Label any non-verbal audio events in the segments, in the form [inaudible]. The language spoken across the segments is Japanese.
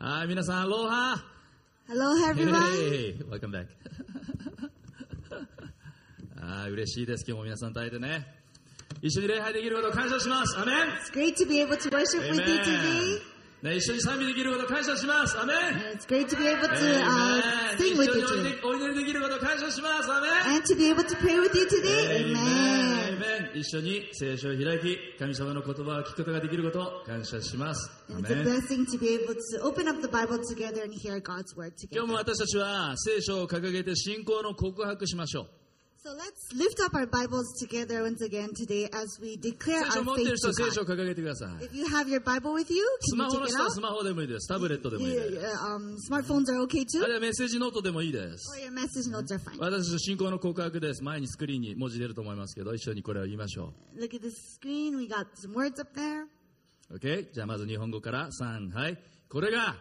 はい、皆さん、アロハ Hello, everyone. Hey, welcome back. はい、嬉しいです。今日も皆さんと会えてね。一緒に礼拝できることを感謝します。アメン It's great to be able to worship with you today. ね、一緒に賛美できることを感謝します。アメン it's great to be able to uh, sing 一 with 緒 you today. お祈りできることを感謝します。アメン And to be able to pray with you today. Amen. 一緒に聖書を開き神様の言葉を聞くことができること感謝します。今日も私たちは聖書を掲げて信仰の告白しましょう。So let's lift up our Bibles together once again today as we declare 聖書 our を持ってい faith る人 to は聖書を God. 掲げてください。If you have your Bible with you, ス can マ you ホの it 人は out? スマホでもいいです。タブレットでもいいです。Uh, um, smartphones are okay あ too. るいはメッセージノートでもいいです。Or your message notes are fine. 私の信仰の告白です。前にスクリーンに文字出ると思いますけど、一緒にこれを言いましょ Look at the screen. We got some words up there. う。OK? じゃあまず日本語から3、はい。これが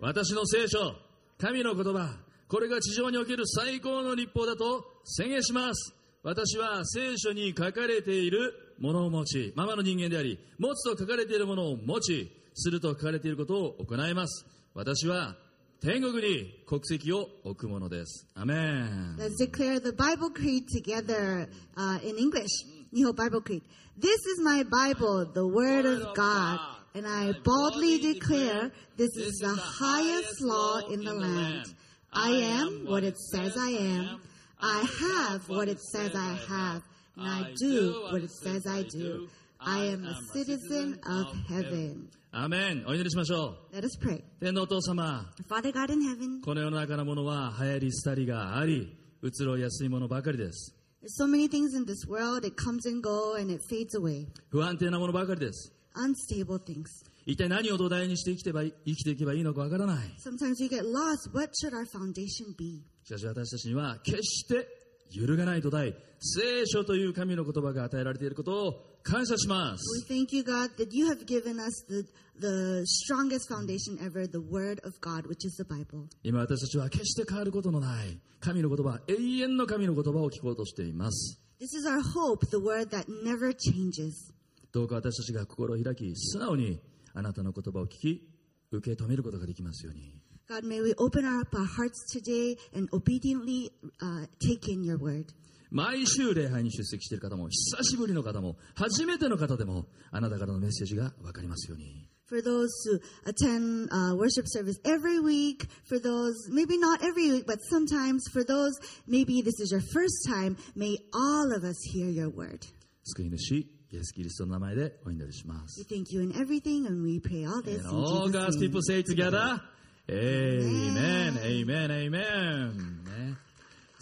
私の聖書、神の言葉。これが地上における最高の立法だと宣言します。私は聖書に書かれているものを持ち、ままの人間であり、持つと書かれているものを持ち、すると書かれていることを行います。私は天国に国籍を置くものです。アメン。Let's declare the Bible Creed together uh, in English. Nihon Bible Creed. This is my Bible, the Word of God, and I boldly declare this is the highest law in the land. I am what it says I am. I have what it says I have, and I do what it says I do. I am a citizen of heaven. アメン。お祈りしましょ Let us pray. う。天のお父様、 Father God in heaven, この世の中のものは流行り廃りがあり、移ろいやすいものばかりです。 there's so many things in this world, it comes and go and it fades away. 不安定なものばかりです。 Unstable things. 一体何を土台にして生きてばい生きていけばいいのかわからない。Sometimes we get lost. What should our foundation be? しかし私たちには決して揺るがない土台、聖書という神の言葉が与えられていることを感謝しま We す。thank you, God, that you have given us the, the strongest foundation ever, the Word of God, which is the Bible. 今私たちは決して変わることのない神の言葉、永遠の神の言葉を聞こうとしています。This is our hope, the Word that never changes. どうか私たちが心を開き、素直にあなたの言葉を聞き、受け止めることができますように。God, may we open up our hearts today and obediently uh, take in your Word. 毎週礼拝に出席している方も、久しぶりの方も、初めての方でも、あなたからのメッセージが分かりますように。For those who attend uh, worship service every week, for those, maybe not every week, but sometimes, for those, maybe this is your first time, may all of us hear your word. 救い主、イエス・キリストの名前でお祈りしま We す。thank you in everything, and we pray all this And all God's people say together, Amen, Amen, Amen. ね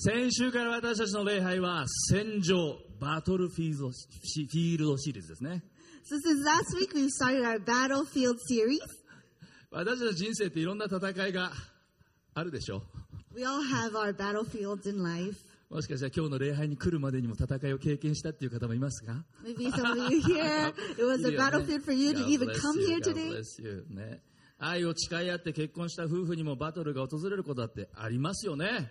先週から私たちの礼拝は戦場、バトルフィールドフィールドシリーズですね。So since last week, we've started our battlefield series. 私たちの人生っていろんな戦いがあるでしょ We all have our battlefields in life. もしかしたら今日の礼拝に来るまでにも戦いを経験したっていう方もいますか [laughs] 愛を誓い合って結婚した夫婦にもバトルが訪れることだってありますよね。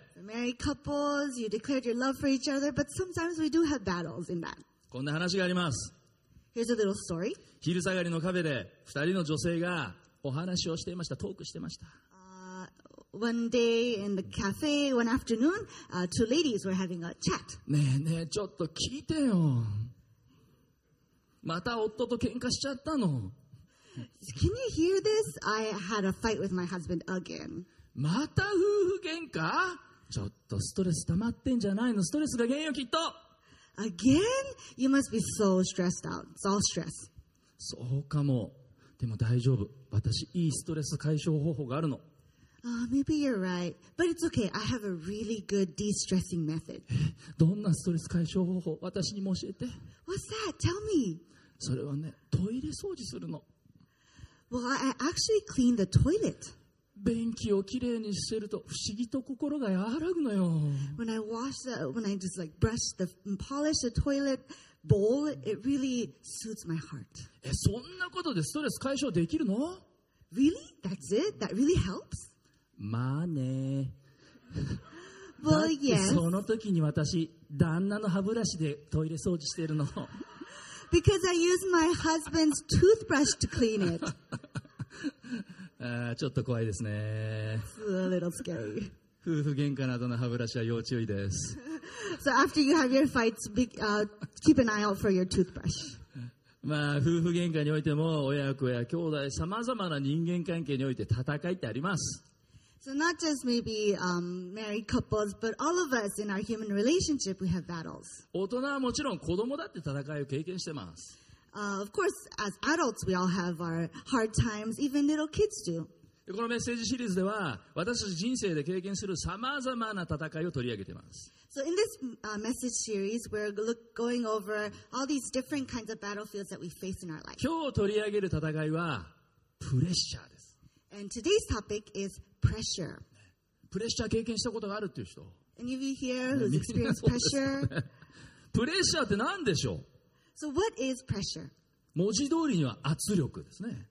こんな話があります。昼下がりのカフェで二人の女性がお話をしていました、トークしてました。One day in the cafe, one afternoon, uh, two ladies were having a chat. ねえねえちょっと聞いてよまた夫と喧嘩しちゃったの Can you hear this? I had a fight with my husband again. また夫婦喧嘩ちょっとストレス溜まってんじゃないのストレスが原因よきっと Again? You must be so stressed out. It's all stress. そうかもでも大丈夫私いいストレス解消方法があるの Uh, maybe you're right, but it's okay. I have a really good de-stressing method. [laughs] どんなストレス解消方法私にも教えて What's that? Tell me. それはねトイレ掃除するの Well, I I actually clean the toilet. 便器をきれいにしてると不思議と心が和らぐのよ When I wash the, when I just like brush the, and polish the toilet bowl, it really soothes my heart. えそんなことでストレス解消できるの Really? That's it? That really helps? まあねだって.その時に私旦那の歯ブラシでトイレ掃除してるの Because I use my husband's toothbrush to clean it. あーちょっと怖いですね。It's a little scary. 夫婦喧嘩などの歯ブラシは要注意です。So after you have your fights, big, uh, keep an eye out for your toothbrush. まあ、夫婦喧嘩においても、親子や兄弟、様々な人間関係において戦いってあります。So not just maybe um, married couples, but all of us in our human relationship, we have battles. 大人はもちろん子供だって戦いを経験してます。 Uh, of course, as adults, we all have our hard times. Even little kids do. でこのメッセージシリーズでは、私たち人生で経験する様々な戦いを取り上げています。 So in this uh, message series, we're look, going over all these different kinds of battlefields that we face in our life. 今日取り上げる戦いは、プレッシャーです。 And today's topic is pressure. プレッシャー経験したことがあるっていう人。Any of you here who's experienced pressure? プレッシャーって何でしょう So what is pressure? 文字通りには圧力ですね。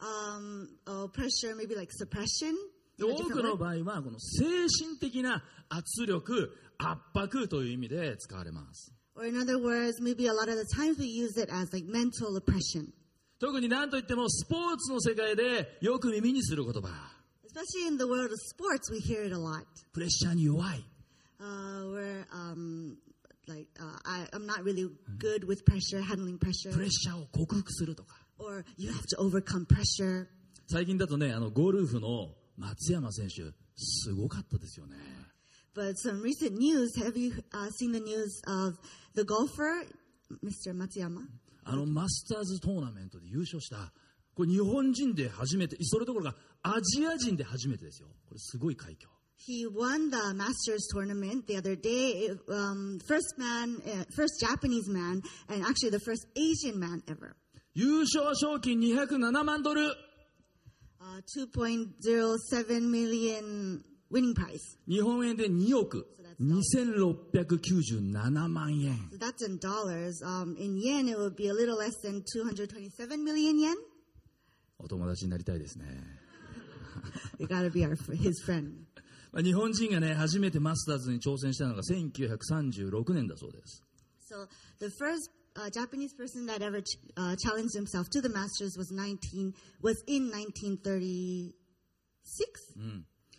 Um, oh, pressure, maybe like suppression. 多くの.場合は、この精神的な圧力、圧迫という意味で使われます。Or in other words, maybe a lot of the times we use it as like mental oppression. 特に何といってもスポーツの世界でよく耳にする言葉。Especially in the world of sports, we hear it a lot. プレッシャーに弱い。Uh, where um, like uh, I, I'm not really good with pressure, handling pressure. プレッシャーを克服するとか。Or you have to overcome pressure. 最近だとね、あの、ゴルフの松山選手、すごかったですよね。But some recent news, have you uh, seen the news of the golfer, Mr. Matsuyama? あの、マスターズトーナメントで優勝した。これ日本人で初めて、それどころかアジア人で初めてですよ。これすごい快挙。He won the Masters tournament the other day. Um, first man, uh, first Japanese man, and actually the first Asian man ever. 優勝賞金207万ドル。Uh, 2.07 million winning prize. 日本円で2億2697万円。So that's in dollars. Um, in yen, it would be a little less than 227 million yen. お友達になりたいですね。You gotta be our, his friend. まあ日本人がね、初めてマスターズに挑戦したのが1936年だそうです。So the first uh, Japanese person that ever ch- uh, challenged himself to the Masters was 19 was in 1936.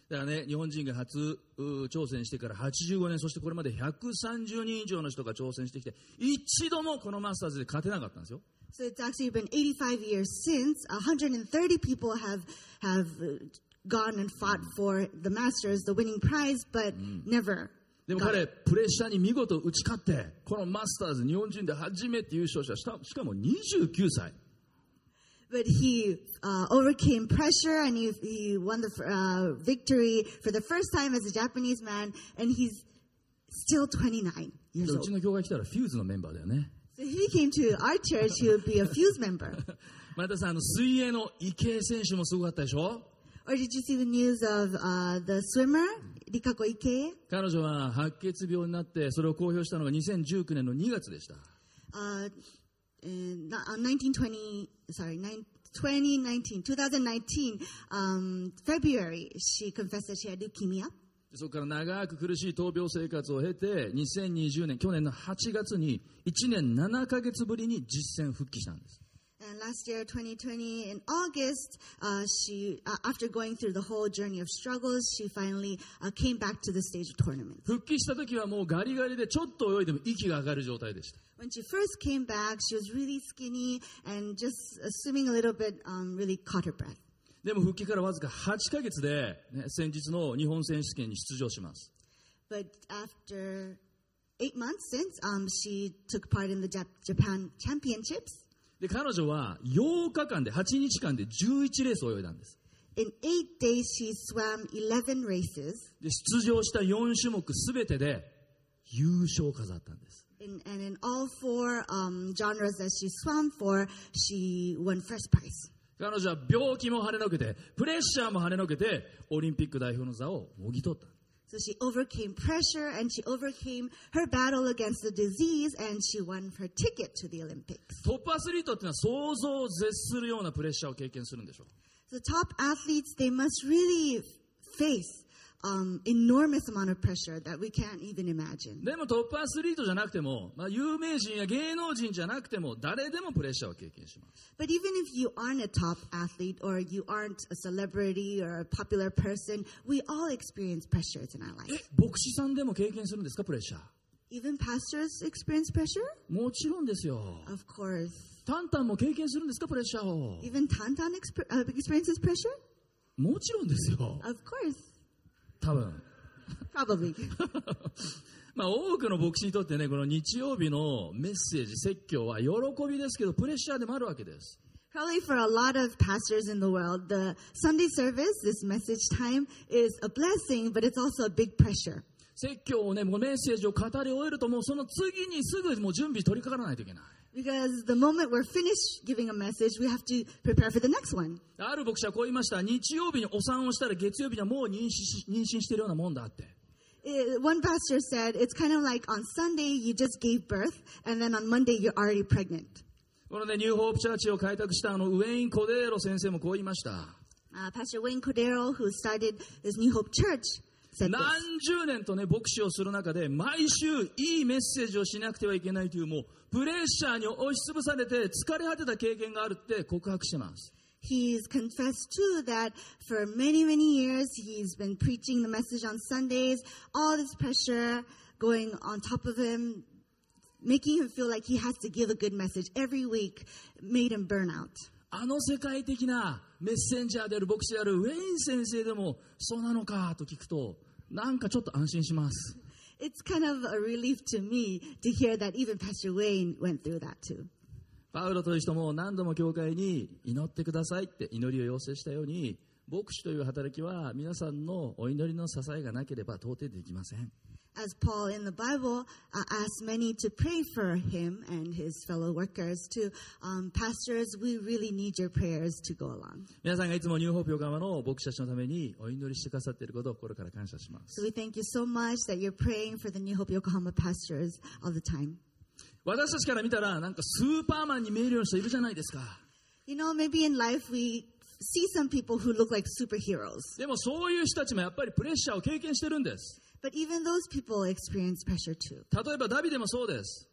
だからね、日本人が初う挑戦してから85年、そしてこれまで130人以上の人が挑戦してきて、一度もこのマスターズで勝てなかったんですよ。So it's actually been 85 years since 130 people have have uh, gone and fought for the Masters, the winning prize, but never. でも got 彼、 it. プレッシャーに見事打ち勝って、このマスターズ、日本人で初めて優勝した、したしかも29歳。 But he uh, overcame pressure and he, he won the uh, victory for the first time as a Japanese man, and he's still 29 years う old. ちの教会来たらフューズのメンバーだよね。 So he came to our church, he would be a Fuse member. またさ、あの、水泳の池江選手もすごかったでしょ Or did you see the news of uh, the swimmer, Rikako Ike? 彼女は白血病になって、それを公表したのが2019年の2月でした。Uh, in, on 1920, sorry, nine, 2019, 2019, um, February, she confessed that she had leukemia. そこから長く苦しい闘病生活を経て、2020年、去年の8月に1年7ヶ月ぶりに実戦復帰したんです。And last year, 2020, in August, uh, she, uh, after going through the whole journey of struggles, she finally uh, came back to the stage of tournament. 復帰した時はもうガリガリでちょっと泳いでも息が上がる状態でした。When she first came back, she was really skinny and just uh, swimming a little bit, um, really caught her breath. でも復帰からわずか8ヶ月で、ね、先日の日本選手権に出場します。But after eight months since, um, she took part in the Jap- Japan Championships. で、彼女は8日間で、8日間で11レースを泳いだんです。In eight days, she swam 11 races. で、出場した4種目すべてで優勝を飾ったんです。In, and in all four um, genres that she swam for, she won first prize. 彼女は病気も跳ねのけて、プレッシャーも跳ねのけて、オリンピック代表の座をもぎ取った。So she overcame pressure and she overcame her battle against the disease and she won her ticket to the Olympics. トップアスリートっていうのは想像を絶するようなプレッシャーを経験するんでしょう。The top athletes, they must really face um, enormous amount of pressure that we can't even imagine. でもトップアスリートじゃなくても、まあ、有名人や芸能人じゃなくても誰でもプレッシャーを経験します。 But even if you aren't a top athlete or you aren't a celebrity or a popular person, we all experience pressures in our え life. 牧師さんでも経験するんですかプレッシャー Even pastors experience pressure? もちろんですよ Of course. タンタンも経験するんですかプレッシャーを Even Tantan exper- uh, experiences pressure? もちろんですよ Of course. 多分 Probably. まあ多くの牧師にとってねこの日曜日のメッセージ説教は喜びですけどプレッシャーでもあるわけです Probably for a lot of pastors in the world, the Sunday service, this message time, is a blessing, but it's also a big pressure. 説教をねもうメッセージを語り終えるともうその次にすぐもう準備取り掛からないといけない Because the moment we're finished giving a message, we have to prepare for the next one. ある牧師はこう言いました日曜日にお産をしたら月曜日にはもう妊娠し妊娠しているようなもんだって Uh, One pastor said it's kind of like on Sunday you just gave birth, and then on Monday you're already pregnant. このねニューホープチャーチを開拓したあのウェイン・コデーロ先生もこう言いました Uh, pastor Wayne Cordero, who started this New Hope Church, said 何.十年とね牧師をする中で毎週いいメッセージをしなくてはいけないというもうプレッシャーに押しつぶされて疲れ果てた経験があるって告白してます He's confessed too that for many, many years he's been preaching the message on Sundays, all this pressure going on top of him, making him feel like he has to give a good message every week, made him burn out. あの世界的なメッセンジャーである牧師であるウェイン先生でもそうなのかと聞くとなんかちょっと安心します It's kind of a relief to me to hear that even Pastor Wayne went through that too. パウロという人も何度も教会に祈ってくださいって祈りを要請したように牧師という働きは皆さんのお祈りの支えがなければ到底できません As Paul in the Bible uh, asked many to pray for him and his fellow workers, to um, pastors, we really need your prayers to go along. 皆さんがいつもニューホープ横浜の牧師たちのためにお祈りしてくださっていることを心から感謝しま So す we thank you so much that you're praying for the New Hope Yokohama pastors all the time. 私たちから見たらなんかスーパーマンに見えるような人いるじゃないですか You know, maybe in life we see some people who look like superheroes, でもそういう人たちもやっぱりプレッシャーを経験してるんです But even those people experience pressure too. 例えばダビデもそうです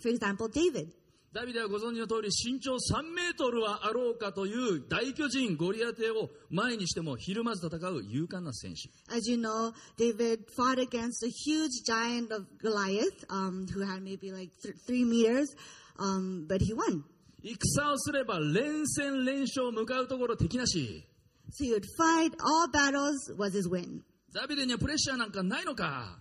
For example, David. ダビデはご存知の通り身長3メートルはあろうかという大巨人ゴリアテを前にしてもひるまず戦う勇敢な戦士 As you know, David fought against a huge giant of Goliath, um, who had maybe like th- three meters, um, but he won. 戦をすれば連戦連勝向かうところ敵なし So he would fight all battles was his win. ダビデにはプレッシャーなんかないのか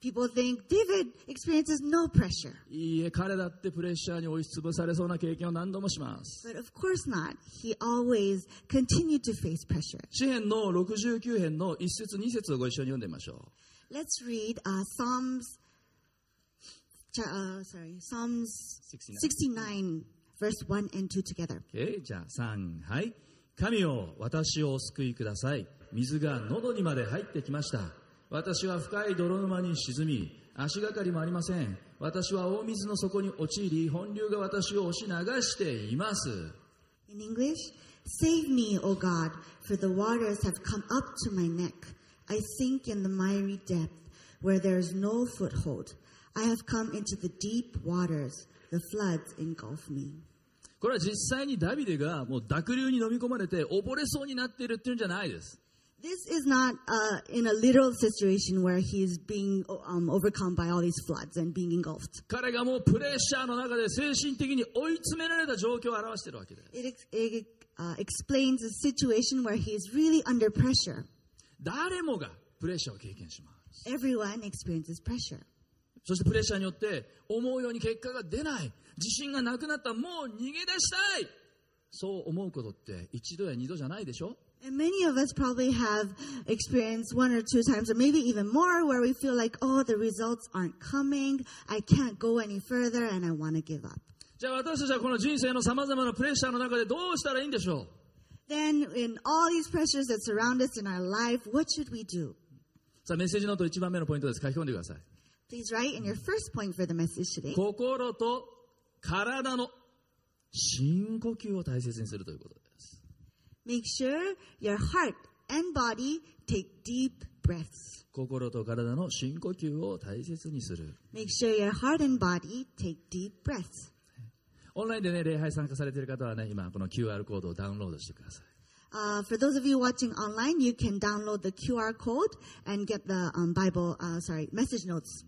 People think David experiences no pressure. いいえ彼だってプレッシャーに押しつぶされそうな経験を何度もします But of course not. He always continued to face pressure. 詩篇の69編の1節2節をご一緒に読んでみましょ Let's read uh, Psalms, uh, sorry, Psalms 69, verse 1 and 2 together. う OK じゃあ3はい神よ私をお救いください水が喉にまで入ってきました私は深い泥沼に沈み足がかりもありません私は大水の底に陥り本流が私を押し流しています In English, save me, O God, for the waters have come up to my neck. I sink in the miry depth where there is no foothold. I have come into the deep waters. The floods engulf me. これは実際にダビデがもう濁流に飲み込まれて溺れそうになっているっていうんじゃないです This is not uh, in a literal situation where he's being um, overcome by all these floods and being engulfed. 彼がもうプレッシャーの中で精神的に追い詰められた状況を表しているわけです It, it uh, explains a situation where he's really under pressure. 誰もがプレッシャーを経験します Everyone experiences pressure. そしてプレッシャーによって思うように結果が出ない自信がなくなったもう逃げ出したいそう思うことって一度や二度じゃないでしょ And many of us probably have experienced one or two times, or maybe even more, where we feel like, oh, the results aren't coming. I can't go any further, and I want to give up. じゃあ私たちはこの人生のさまざまなプレッシャーの中でどうしたらいいんでしょう Then, in all these pressures that surround us in our life, what should we do? さあメッセージノート1番目のポイントです書き込んでください Please write in your first point for the message today. 心と体の深呼吸を大切にするということです Make sure your heart and body take deep breaths. 心と体の深呼吸を大切にする Make sure your heart and body take deep breaths. オンラインでね礼拝参加されている方はね今この QR コードをダウンロードしてください Uh, for those of you watching online, you can download the QR code and get the um, Bible, uh, sorry, message notes.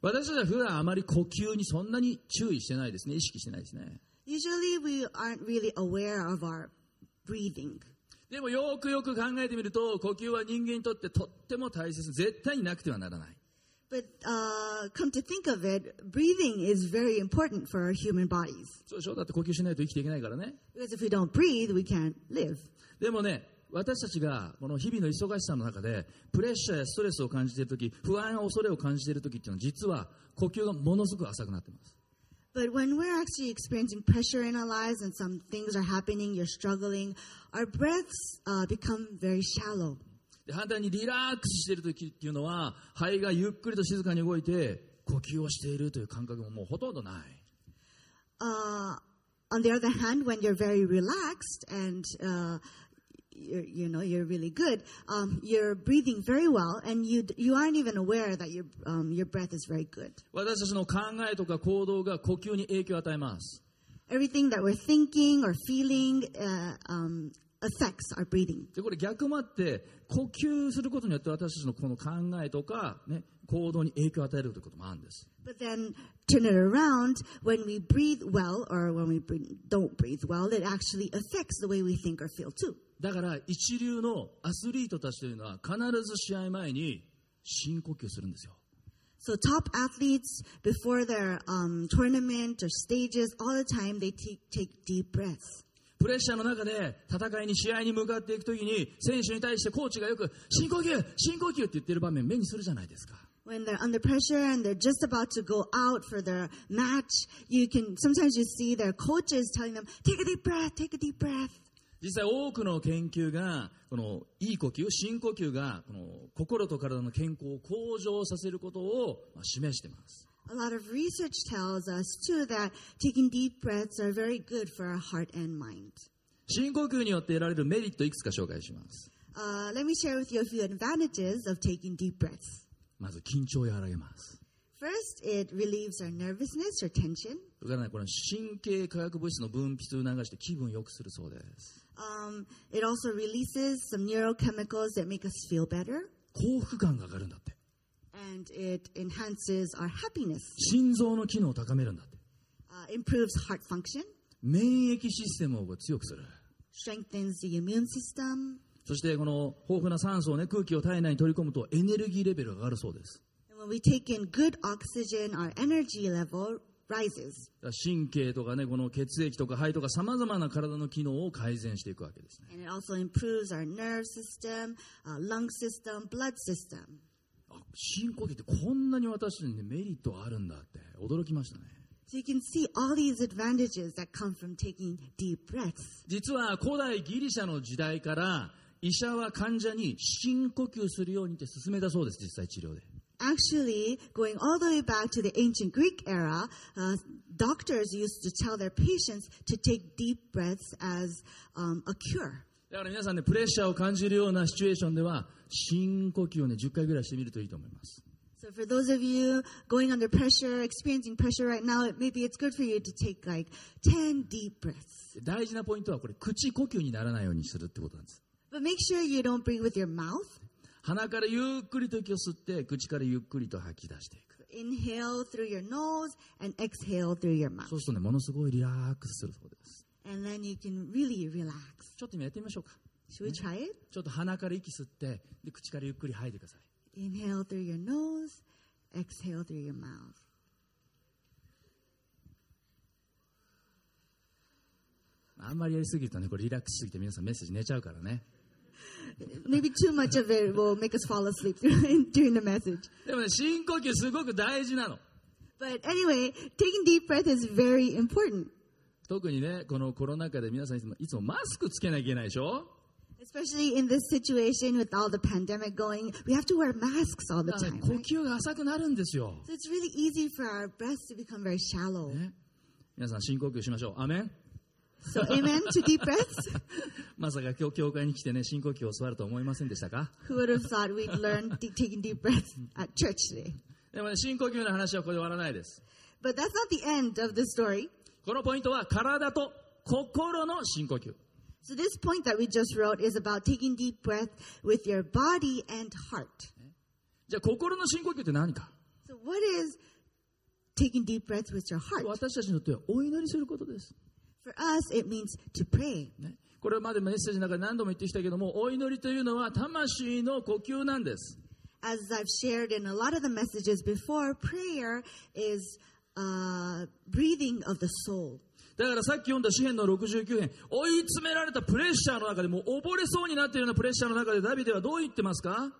私たちは普段あまり呼吸にそんなに注意してないですね意識してないですね Usually, we aren't really aware of our breathing. でもよくよく考えてみると呼吸は人間にとってとっても大切絶対になくてはならない But uh, come to think of it, breathing is very important for our human bodies. そうでしょだって呼吸しないと生きていけないからね Because if we don't breathe, we can't live. でもね私たちがこの日々の忙しさの中でプレッシャーやストレスを感じている時不安や恐れを感じている時っていうのは実は呼吸がものすごく浅くなっています But when we're actually experiencing pressure in our lives and some things are happening, you're struggling, our breaths uh, become very shallow. で反対にリラックスしている時っていうのは肺がゆっくりと静かに動いて呼吸をしているという感覚ももうほとんどない Uh, on the other hand, when you're very relaxed and uh, you're, you know you're really good, um, you're breathing very well, and you d- you aren't even aware that your um, your breath is very good. 私たちの考えとか行動が呼吸に影響を与えます Everything that we're thinking or feeling uh, um, affects our breathing. でこれ逆もあって呼吸することによって私たちのこの考えとか、ね、行動に影響を与えるということもあるんです But then turn it around when we breathe well or when we breathe, don't breathe well, it actually affects the way we think or feel too. だから一流のアスリートたちというのは必ず試合前に深呼吸するんですよ So top athletes before their um, tournament or stages, all the time they take, take deep breaths. プレッシャーの中で戦いに試合に向かっていくときに選手に対してコーチがよく深呼吸深呼吸って言ってる場面目にするじゃないですか When they're under pressure and they're just about to go out for their match, you can sometimes you see their coaches telling them, "Take a deep breath, take a deep breath." 実際多くの研究がこのいい呼吸深呼吸がこの心と体の健康を向上させることをまあ示しています A lot of research tells us too that taking deep breaths are very good for our heart and mind. 深呼吸によって得られるメリットいくつか紹介します Uh, let me share with you a few advantages of taking deep breaths. まず緊張を和らげます First, it relieves our nervousness or tension. それからねこの神経化学物質の分泌を促して気分を良くするそうです Um, it also releases some neurochemicals that make us feel better, 幸福感が上がるんだって and it enhances our happiness, 心臓の機能を高めるんだって uh, improves heart function, 免疫システムを強くする strengthens the immune system. そしてこの豊富な酸素をね空気を体内に取り込むとエネルギーレベルが上がるそうです And when we take in good oxygen, our energy level 神経とか、ね、この血液とか肺とかさまざまな体の機能を改善していくわけです、ね。深呼吸ってこんなに私たちにメリットあるんだって驚きましたね。実は古代ギリシャの時代から医者は患者に深呼吸するようにって勧めたそうです、実際治療で。Actually, going all the way back to the ancient Greek era, uh, doctors used to tell their patients to take deep breaths as um, a cure. だから皆さんねプレッシャーを感じるようなシチュエーションでは深呼吸をね10回ぐらいしてみるといいと思います So for those of you going under pressure, experiencing pressure right now, maybe it's good for you to take like 10 deep breaths. 大事なポイントはこれ口呼吸にならないようにするってことなんです But make sure you don't breathe with your mouth. 鼻からゆっくりと息を吸って口からゆっくりと吐き出していく Inhale through your nose and exhale through your mouth. そうするとねものすごいリラックスするそうです And then you can really relax. ちょっと今やってみましょうか Should we try it? ちょっと鼻から息吸ってで口からゆっくり吐いてください Inhale through your nose, exhale through your mouth. [laughs] あんまりやりすぎるとねこれリラックスしすぎて皆さんメッセージ寝ちゃうからね Maybe too much of it will make us fall asleep [laughs] during the message. でもね深呼吸すごく大事なの But anyway, taking deep breath is very important, 特にねこのコロナ禍で皆さんいつもいつもマスクつけなきゃいけないでしょ especially in this situation with all the pandemic going. We have to wear masks all the だからね time. 呼 right? 吸が浅くなるんですよ、 So it's really easy for our breaths to become very shallow. ね、皆さん深呼吸しましょうアメン So, amen to deep breaths. まさか今日教会に来てね、深呼吸を教わると思いませんでしたか Who would have thought we'd learn de- taking deep breaths at church today? でもね、深呼吸の話はこれで終わらないです。But that's not the end of the story. このポイントは体と心の深呼吸。So this point that we just wrote is about taking deep breath with your body and heart. じゃあ心の深呼吸って何か So what is taking deep breath with your heart? 私たちにとってはお祈りすることです。For us, it means to pray. ね、これまでメッセージの中で何度も言ってきたけども、お祈りというのは魂の呼吸なんです。As I've shared in a lot of the messages before, prayer is uh, breathing of the soul. だからさっき読んだ詩篇の69編、追い詰められたプレッシャーの中でもう溺れそうになっているようなプレッシャーの中でダビデはどう言ってますか？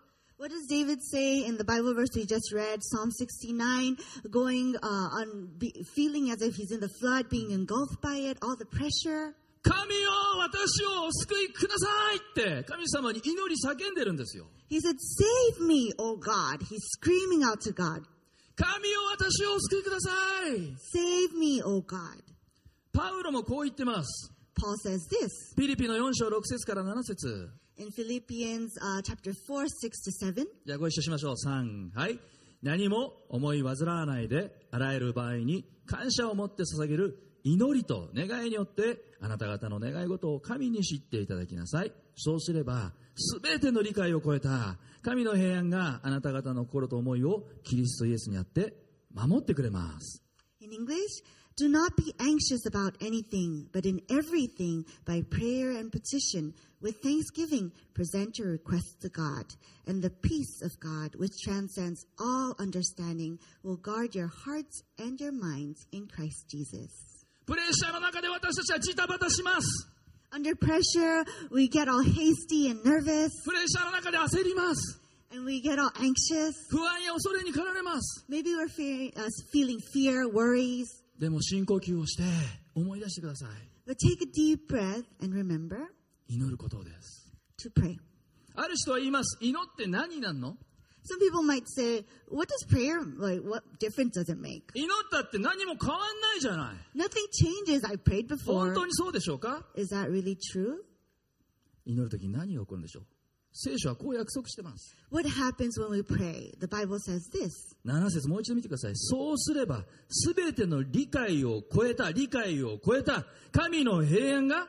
What does David say in the Bible verse we just read, Psalm 69, going uh, on, be, feeling as if he's in the flood, being engulfed by it, all the pressure? 神よ私をお救いくださいって神様に祈り叫んでるんですよ。 He said, Save me, O God. He's screaming out to God, 神よ私をお救いください Save me, O God. パウロもこう言ってます。 Paul says this ピリピの4章6節から7節 in Philippians uh, chapter 4, 6 to 7. じゃあご一緒しましょう。3、はい。何も思い煩わないで、あらゆる場合に感謝を持って捧げる祈りと願いによって、あなた方の願い事を神に知っていただきなさい。そうすれば、すべての理解を超えた神の平安があなた方の心と思いをキリストイエスにあって守ってくれます。In English, do not be anxious about anything, but in everything, by prayer and petition, with thanksgiving, present your requests to God. And the peace of God, which transcends all understanding, will guard your hearts and your minds in Christ Jesus. プレッシャーの中で私たちはジタバタします。 Under pressure, we get all hasty and nervous, プレッシャーの中で焦ります。 and we get all anxious. 不安や恐れに駆られます。 Maybe we're fearing, uh, feeling fear, worries. でも深呼吸をして思い出してください。But take a deep breath and remember 祈ることです。to pray. ある人は言います。祈って何になるの Some people might say, what does prayer, like, what difference does it make? 祈ったって何も変わんないじゃない。Nothing changes. I prayed 本 before. 当にそうでしょうか Is that really true? 祈るとき何が起こるんでしょう聖書はこう約束してます。What happens when we pray? The Bible says this 7節もう一度見てください。そうすれば、すべての理解を超えた、理解を超えた神の平安が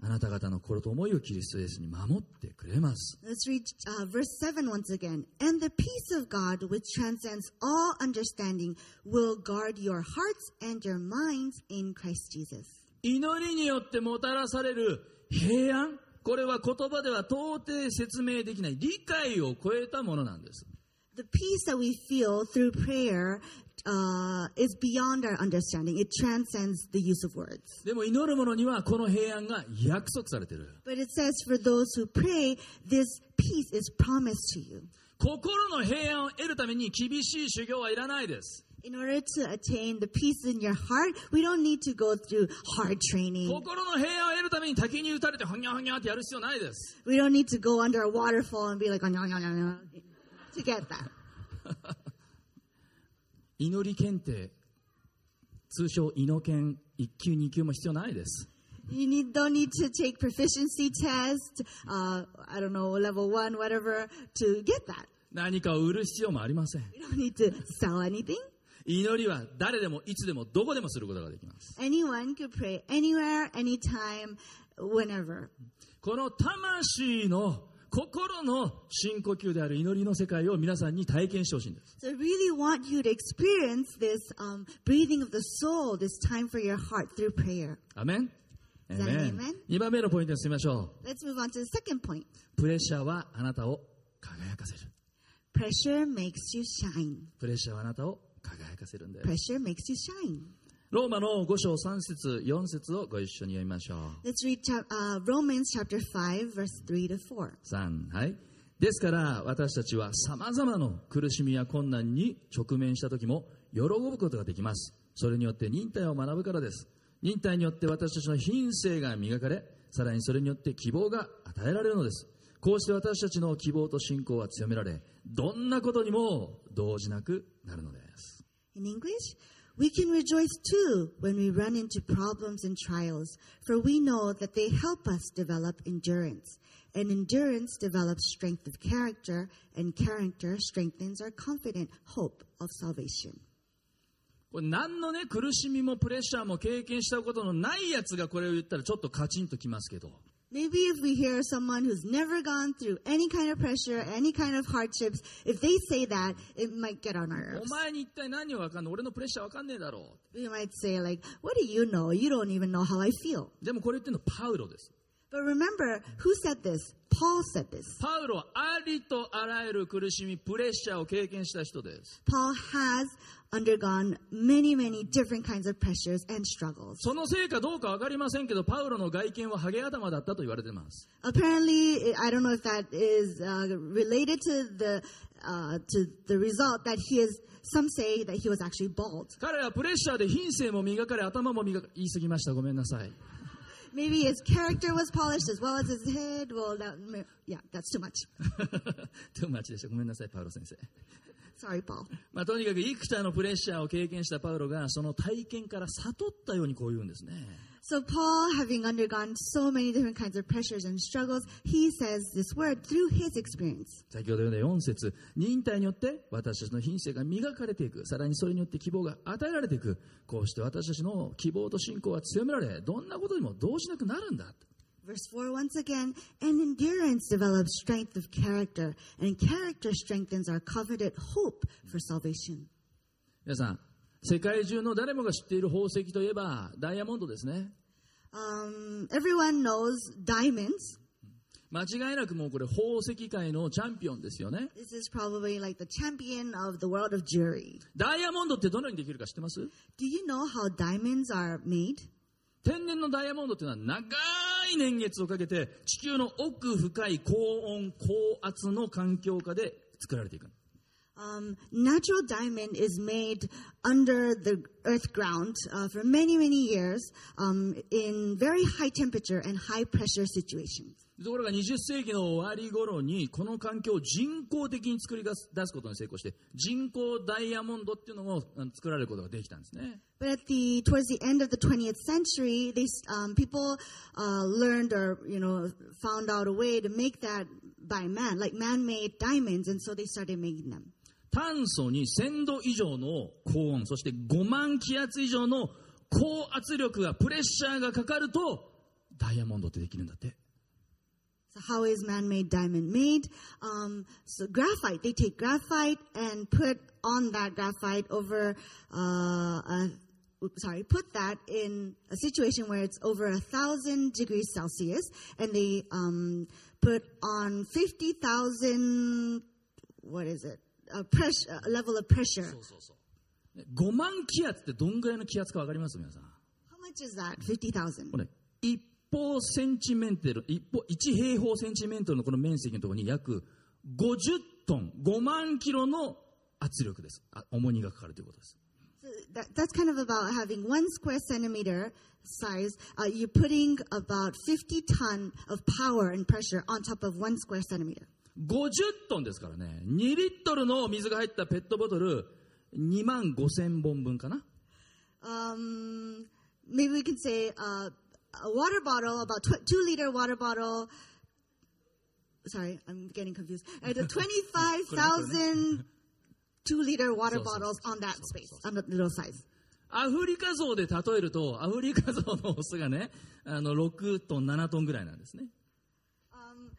あなた方の心と思いをキリストイエスに守ってくれます。Let's read uh, verse 7 once again. And the peace of God, which transcends all understanding, will guard your hearts and your minds in Christ Jesus. 祈りによってもたらされる平安、これは言葉では到底説明できない理解を超えたものなんです。The peace that we feel through prayer uh, is beyond our understanding. It transcends the use of words. でも祈る者にはこの平安が約束されている。But it says for those who pray, this peace is promised to you. 心の平安を得るために厳しい修行はいらないです。In order to attain the peace in your heart, we don't need to go through hard training. 心の平安を得るために滝に打たれてほにゃほにゃってやる必要ないです。 We don't need to go under a waterfall and be like, "Oh, no, no, no, no," to get that. [laughs] 祈り検定、通称祈検1級2級も必要ないです。 You need, don't need to take proficiency test, uh, I don't know, level one, whatever, to get that. 何かを売る必要もありません。 We don't need to sell anything. 祈りは誰でもいつでもどこでもすることができます。この魂の心の深呼吸である祈りの世界を皆さんに体験してほしいんです。アメン。2番目のポイントに進みましょう。プレッシャーはあなたを輝かせる。プレッシャーはあなたを輝かせる。輝かせるんです。Pressure makes you shine. ローマの5章3節4節をご一緒に読みましょう。Let's read uh, Romans chapter 5, verse 3 to 4. 3はいですから私たちはさまざまな苦しみや困難に直面した時も喜ぶことができますそれによって忍耐を学ぶからです忍耐によって私たちの品性が磨かれさらにそれによって希望が与えられるのですこうして私たちの希望と信仰は強められどんなことにも動じなくなるのです In English, We can rejoice too when we run into problems and trials, for we know that they help us develop endurance. And endurance develops strength of character, and character strengthens our confident hope of salvation. これ何のね、苦しみもプレッシャーも経験したことのないやつがこれを言ったらちょっとカチンときますけど、Maybe if we hear someone who's never gone through any kind of pressure, any kind of hardships, if they say that, it might get on our お nerves. 前に一体何をわかんの俺のプレッシャーわかんねえだろ We might say, like, what do you know? You don't even know how I feel. う。でもこれ言ってるのパウロです。 But remember, who said this? Paul said this. パウロはありとあらゆる苦しみ、プレッシャーを経験した人です。 Paul has undergone many, many different kinds of pressures and struggles. そのせいかどうかわかりませんけど、パウロの外見はハゲ頭だったと言われています。 Apparently, I don't know if that is uh, related to the uh, to the result that he is. Some say that he was actually bald. 彼はプレッシャーで品性も磨かれ、頭も磨かれ、言い過ぎました。ごめんなさい。 Maybe his character was polished as well as his head. Well, that, yeah, that's too much. [laughs] トゥーマッチでした。ごめんなさい、パウロ先生。 Sorry, Paul. まあ、とにかく幾多のプレッシャーを経験したパウロがその体験から悟ったようにこう言うんですね。So Paul, having undergone so many different kinds of pressures and struggles, he says this word through his experience. 先ほど読んだ4節忍耐によって私たちの品性が磨かれていくさらにそれによって希望が与えられていくこうして私たちの希望と信仰は強められどんなことにも動じなくなるんだ Verse 4 once again, and endurance develops strength of character, and character strengthens our coveted hope for salvation. 皆さん世界中の誰もが知っている宝石といえばダイヤモンドですね Um, everyone knows diamonds. 間違いなくもうこれ宝石界のチャンピオンですよね This is probably like the champion of the world of jewelry. ダイヤモンドってどのようにできるか知ってます Do you know how diamonds are made? 天然のダイヤモンドっていうのは長い年月をかけて地球の奥深い高温高圧の環境下で作られていく Um, natural diamond is made under the earth ground uh, for many, many years um, in very high temperature and high pressure situations. ところが20世紀の終わり頃にこの環境を人工的に作り出す出すことに成功して人工ダイヤモンドっていうのも作られることができたんですね But at the towards the end of the 20th century, they, um, people uh, learned or you know found out a way to make that by man, like man-made diamonds, and so they started making them. 炭素に1000度以上の高温そして5万気圧以上の高圧力がプレッシャーがかかるとダイヤモンドってできるんだって So how is man-made diamond made? Um, so graphite, they take graphite and put on that graphite over, uh, a, oops, sorry, put that in a situation where it's over a thousand degrees Celsius, and they um, put on fifty thousand, what is it? A pressure, a level of pressure. そうそうそうね5万気圧ってどんぐらいの気圧か分かります皆さん How much is that? Fifty thousand. これ一 方センチメートル一方1平方センチメートルのこの面積のところに約50トン5万キロの圧力ですあ重荷がかかるということです So that, that's kind of about having one square centimeter size. Uh, you're putting about 50 ton of power and pressure on top of one square centimeter. 50トンですからね2リットルの水が入ったペットボトル2万5千本分かな Um, maybe we can say uh, a water bottle, about tw- two liter water bottle. Sorry, I'm getting confused. Uh, the 25,000 [laughs] two liter water So, so, bottles on that space, on that little size. アフリカゾウで例えるとアフリカゾウのオスがねあの6トン7トンぐらいなんですね Um,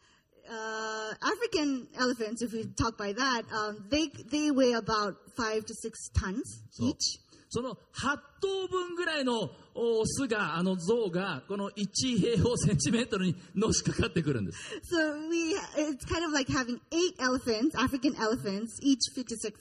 uh, [laughs] African elephants, if we talk by that, um, they they weigh about five to six tons So- each. その8頭分ぐらいのオスが、あの象が、この1平方センチメートルにのしかかってくるんです。So we, it's kind of like having eight elephants, African elephants, each 56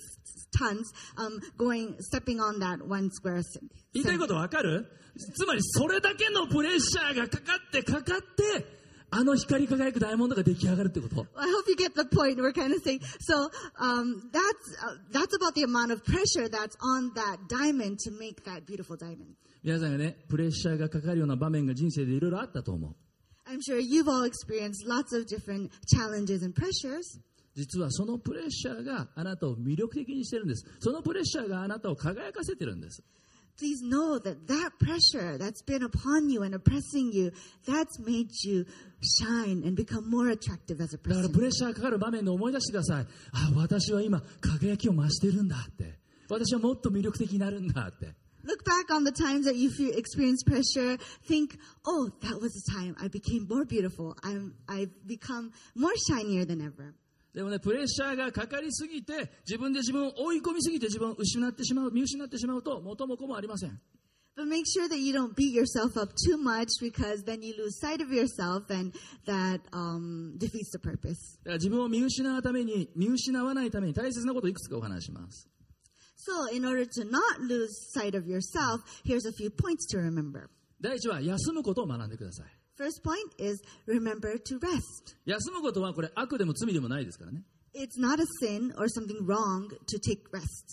tons, um, going, stepping on that one square. c- 言いたいことわかるつまりそれだけのプレッシャーがかかってかかって、あの光り輝くダイヤモンドが出来上がるってこと。I hope you get the point. We're kind of saying so. Um, that's uh, that's about the amount of pressure that's on that diamond to make that beautiful diamond. 皆さんがね、プレッシャーがかかるような場面が人生でいろいろあったと思う。I'm sure you've all experienced lots of different challenges and pressures. 実はそのプレッシャーがあなたを魅力的にしてるんです。そのプレッシャーがあなたを輝かせてるんです。please know that that pressure that's been upon you and oppressing you, that's made you shine and become more attractive as a だから person. プレッシャーかかる場面で思い出してください。あ、私は今輝きを増してるんだって。私はもっと魅力的になるんだって。 Look back on the times that you feel, experience pressure. Think, oh, that was the time I became more beautiful. I'm, I've become more shinier than ever. でもね、プレッシャーがかかりすぎて、自分で自分を追い込みすぎて自分を失ってしまう、見失ってしまうと、元も子もありません。But make sure that you don't beat yourself up too much because then you lose sight of yourself and that um, defeats the purpose. だから自分を見失うために、見失わないために大切なことをいくつかお話しします。So, in order to not lose sight of yourself, here's a few points to remember. 第一は、休むことを学んでください。First point is remember to rest. 休むことはこれ悪でも罪でもないですからね。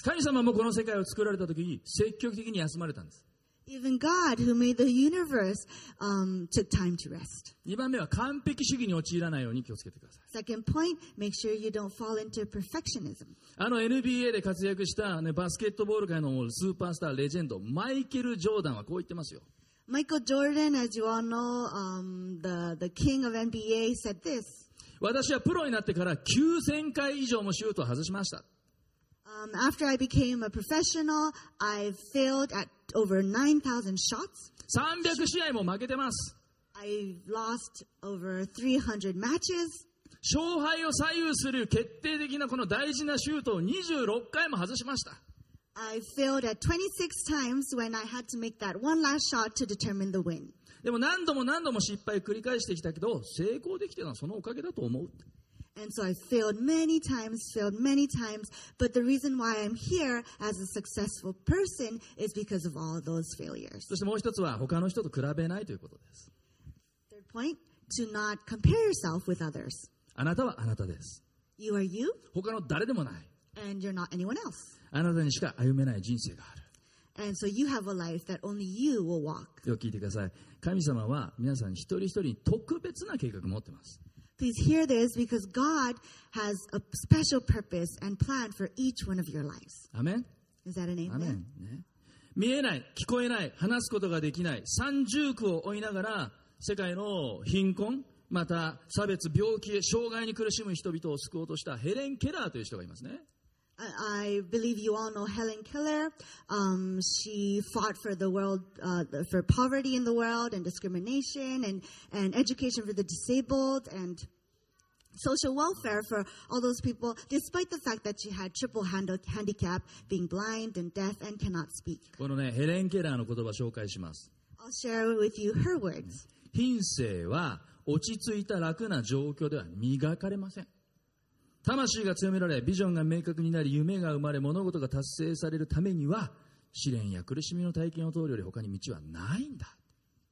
神様もこの世界を作られたときに積極的に休まれたんです。Even God, who made the universe, um, took time to rest. 2番目は完璧主義に陥らないように気をつけてください。あの NBA で活躍した、ね、バスケットボール界のスーパースター、レジェンド、マイケル・ジョーダンはこう言ってますよ。Michael Jordan, as you all know, um, the, the king of NBA, said this 私はプロになってから9000回以上もシュートを外しました。um, After I became a professional, I've failed at over 9,000 shots. 300試合も負けてます。I've lost over 300 matches. 勝敗を左右する決定的なこの大事なシュートを26回も外しました。I failed at 26 times when I had to make that one last shot to determine the win. でも何度も何度も失敗を繰り返してきたけど、成功できてるのはそのおかげだと思う。 And so I failed many times, failed many times, but the reason why I'm here as a successful person is because of all those failures. そしてもう一つは他の人と比べないということです。 Third point, to not compare yourself with others. あなたはあなたです。 You are you, 他の誰でもない。 and you're not anyone else. あなたにしか歩めない人生がある。And so you have a life that only you will walk. よく聞いてください。神様は皆さん一人一人に特別な計画を持ってます。Please hear this because God has a special purpose and plan for each one of your lives. アメン Is that an amen? ン、ね、見えない、聞こえない、話すことができない、三重苦を負いながら、世界の貧困、また差別、病気、障害に苦しむ人々を救おうとしたヘレン・ケラーという人がいますね。I, I believe you all know Helen Keller. Um, she fought for the world, uh, for poverty in the world and discrimination and, and education for the disabled and social welfare for all those people, despite the fact that she had triple hand- handicap, being blind and deaf and cannot speak. このね、ヘレン・ケラーの言葉を紹介します。 I'll share with you her words. 品性は落ち着いた楽な状況では磨かれません。 魂が強められ、ビジョンが明確になり、夢が生まれ、物事が達成されるためには、試練や苦しみの体験を通るより他に道はないんだ。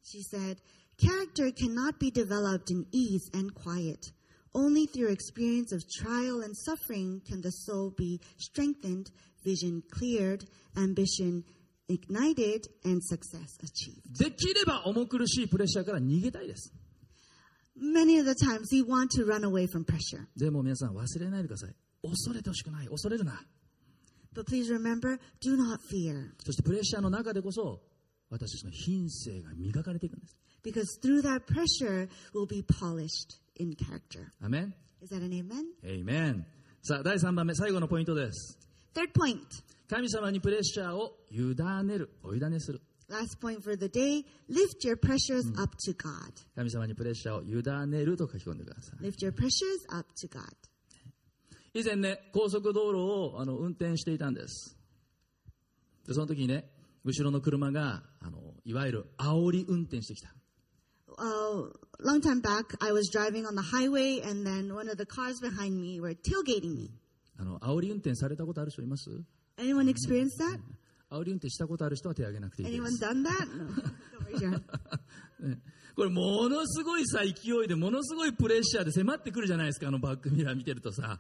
She said, Character cannot be developed in ease and quiet. Only through experience of trial and suffering can the soul be strengthened, vision cleared, ambition ignited, and success achieved. できれば重苦しいプレッシャーから逃げたいです。Many of the times we want to run away from pressure. でも皆さん忘れないでください。恐れてほしくない。恐れるな。But please remember, do not fear, そしてプレッシャーの中でこそ、私たちの品性が磨かれていくんです。because through that pressure, we'll be polished in character. アメン Is that an amen? エイメンさあ、第3番目、最後のポイントです。Third point. 神様にプレッシャーを委ねる。お委ねする。Last point for the day lift your pressures up to God. 神様にプレッシャーを委ねると書き込んでください。Lift your pressures up to God. 以前ね、高速道路をあの運転していたんです。で、その時にね、後ろの車が、あの、いわゆる煽り運転してきた。uh, long time back, I was driving on the highway, and then one of the cars behind me were tailgating me. あの、煽り運転されたことある人います Anyone experienced that? 煽り運転したことある人は手をげなくていい。[laughs] これ、ものすごい勢いで、ものすごいプレッシャーで迫ってくるじゃないですか、あのバックミラー見てるとさ。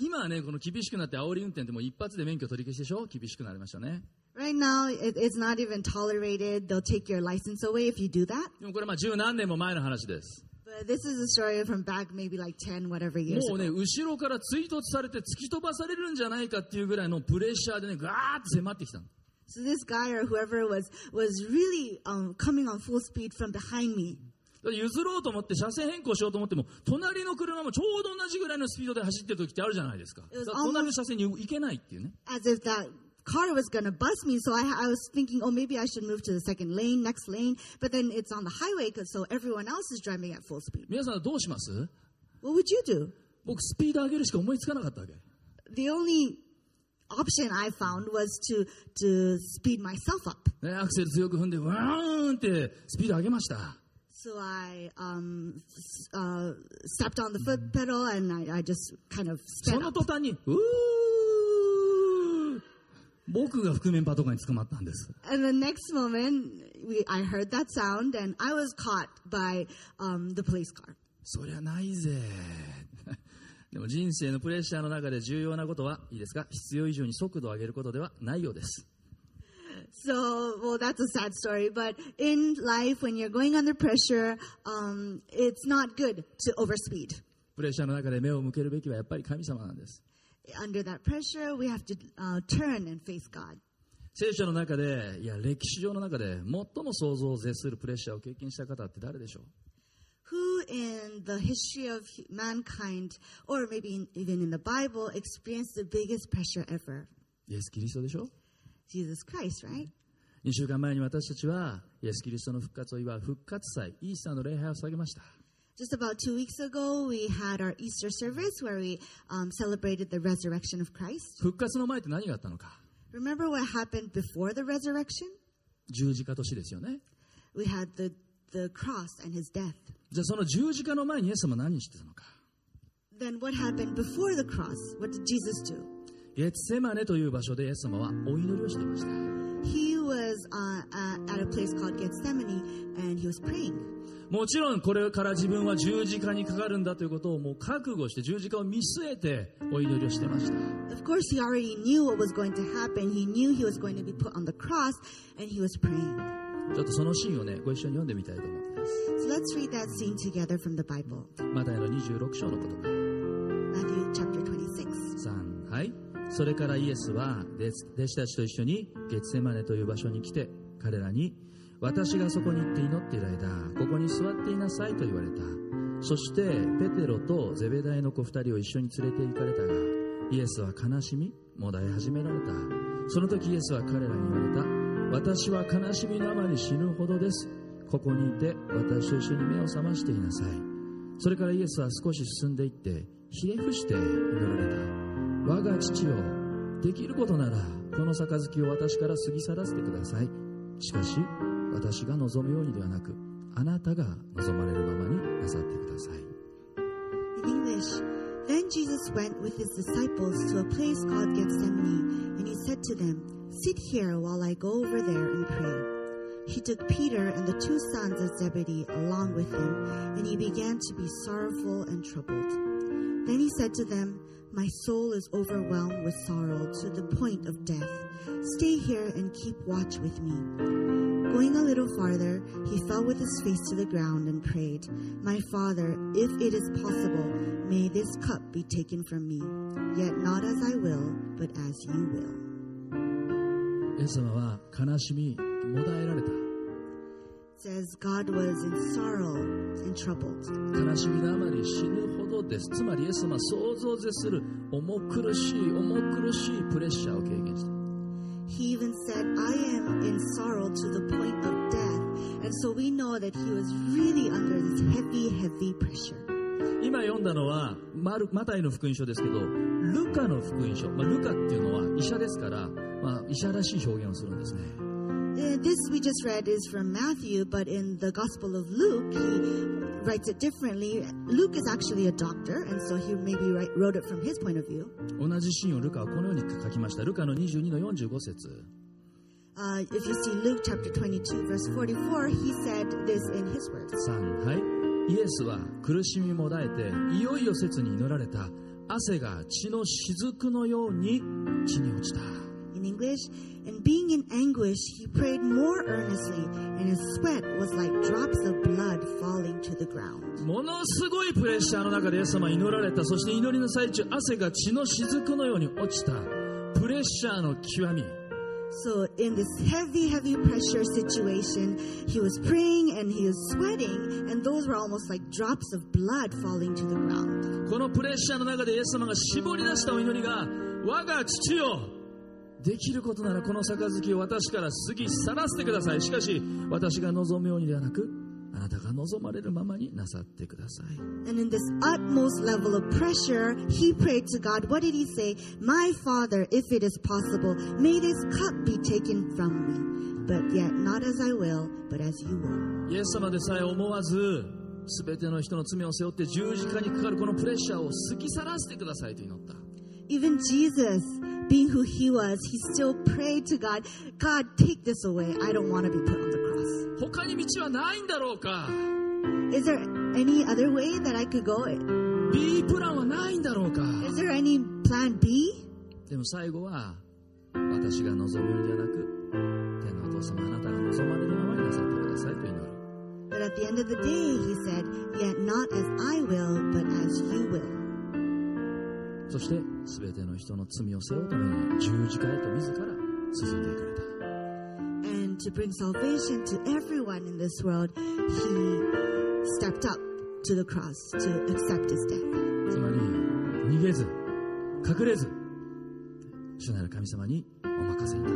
今はね、この厳しくなって煽り運転って、もう一発で免許取り消しでしょ、厳しくなりましたね。でもこれまあ十何年も前の話です。But Uh, this is a story from back maybe like 10, whatever years もう ago. ね、後ろから追突されて突き飛ばされるんじゃないかっていうぐらいのプレッシャーでね、ガーッと迫ってきたの。So this guy or whoever was was really um, coming on full speed from behind me. だから譲ろうと思って車線変更しようと思っても、隣の車もちょうど同じぐらいのスピードで走ってる時ってあるじゃないですか。だから隣の車線に行けないっていうね。as if that car was going to bust me. So I, I was thinking, oh, maybe I should move to the second lane, next lane. But then it's on the highway, 'cause- so everyone else is driving at full speed. 皆さんはどうします What would you do? 僕スピード上げるしか思いつかなかったわけ。 The only option I found was to to speed myself up. ね、アクセル強く踏んで、わーんってスピード上げました。 So I um, s- uh, stepped on the foot pedal and I, I just kind of そ sped の up. 途端に、うー 僕が覆面パトカーに捕まったんです。And the next moment, we, I heard that sound and I was caught by um, the police car. そりゃないぜ。でも人生のプレッシャーの中で重要なことはいいですか必要以上に速度を上げることではないようです。So, well, that's a sad story. But in life, when you're going under pressure, um, it's not good to overspeed. プレッシャーの中で目を向けるべきはやっぱり神様なんです。Under that pressure, we have to uh, turn and face God. 聖書の中で、いや、歴史上の中で最も想像を絶するプレッシャーを経験した方って誰でしょう Who in the history of mankind, or maybe even in the Bible, experienced the biggest pressure ever? イエス・キリストでしょ Jesus Christ, right? 2週間前に私たちはイエス・キリストの復活を祝う復活祭、イースターの礼拝を捧げました。Just about two weeks ago, we had our Easter service where we um, celebrated the resurrection of Christ. 復活の前って何があったのか Remember what happened before the resurrection? 十字架年ですよね。 We had the, the cross and his death. じゃあその十字架の前にイエス様は何してたのか Then what happened before the cross? What did Jesus do? ゲツセマネという場所でイエス様はお祈りをしていました。 He was uh, at, at a place called Gethsemane and he was praying. もちろんこれから自分は十字架にかかるんだということをもう覚悟して十字架を見据えてお祈りをしてました。Of course, he already knew what was going to happen. He knew he was going to be put on the cross and he was praying. ちょっとそのシーンをね、ご一緒に読んでみたいと思います。So let's read that scene together from the Bible. マタイの26章の言葉。Matthew chapter 26. 3はいそれからイエスは弟弟子たちと一緒にゲツセマネという場所に来て彼らに私がそこに行って祈っている間ここに座っていなさいと言われた。そしてペテロとゼベダイの子二人を一緒に連れて行かれたがイエスは悲しみもだえ始められた。その時イエスは彼らに言われた。私は悲しみのあまり死ぬほどです。ここにいて私と一緒に目を覚ましていなさい。それからイエスは少し進んでいってひれ伏して祈られた。我が父よできることならこの杯を私から過ぎ去らせてください。しかし 私が望むようにではなくあなたが望まれるままになさってください In English, then Jesus went with his disciples to a place called Gethsemane, and he said to them, Sit here while I go over there and pray. He took Peter and the two sons of Zebedee along with him, and he began to be sorrowful and troubled. Then he said to them, My soul is overwhelmed with sorrow to the point of death. Stay here and keep watch with me. Going a little farther, he fell with his face to the ground and prayed, My Father, if it is possible, may this cup be taken from me. Yet not as I will, but as you will. イエス様は悲しみもだえられた It says God was in sorrow and troubled. 悲しみのあまり死ぬほどですつまりイエス様は想像を絶する重苦しい重苦しいプレッシャーを経験した He even said, I am in sorrow to the point of death. And so we know that he was really under this heavy, heavy pressure. 今読んだのはマルマタイの福音書ですけどルカの福音書、まあ、ルカっていうのは医者ですから、まあ、医者らしい表現をするんですね Uh, This we just read is from Matthew, but in the Gospel of Luke, he writes it differently. Luke is actually a doctor, and so he maybe write, wrote it from his point of view. 同じシーンをルカはこのように書きましたルカの22の45節 Uh, if you see Luke chapter 22, verse 44, he said this in his words. 3はいイエスは苦しみもだえていよいよ切に祈られた汗が血の雫のように地に落ちた In English, and being in anguish, he prayed more earnestly, and his sweat was like drops of blood falling to the ground. ものすごいプレッシャーの中でイエス様は祈られたそして祈りの最中汗が血の雫のように落ちたプレッシャーの極み So, in this heavy, heavy pressure situation, he was praying and he was sweating, and those were almost like drops of blood falling to the ground. このプレッシャーの中でイエス様が絞り出したお祈りが我が父よできることならこの杯を私から過ぎ去らせてくださいしかし私が望むようにではなくあなたが望まれるままになさってください And in this utmost level of pressure, he prayed to God. What did he say? My Father, if it is possible, may this cup be taken from me. But yet, not as I will, but as you will. イエス様でさえ思わず全ての人の罪を背負って十字架にかかるこのプレッシャーを過ぎ去らせてくださいと祈った Even Jesus, being who he was, he still prayed to God, God, take this away. I don't want to be put on the cross. 他に道はないんだろうか Is there any other way that I could go? B プランはないんだろうか Is there any plan B? でも最後は私が望むようにではなく天のお父様あなたが望まれるままになさってくださいと祈る But at the end of the day, he said, Yet not as I will, but as you will. そして全ての人の罪を背負うために十字架へと自ら進んでいかれた And to bring salvation to everyone in this world, he stepped up to the cross to accept his death. つまり逃げず隠れず主なる神様にお任せになっ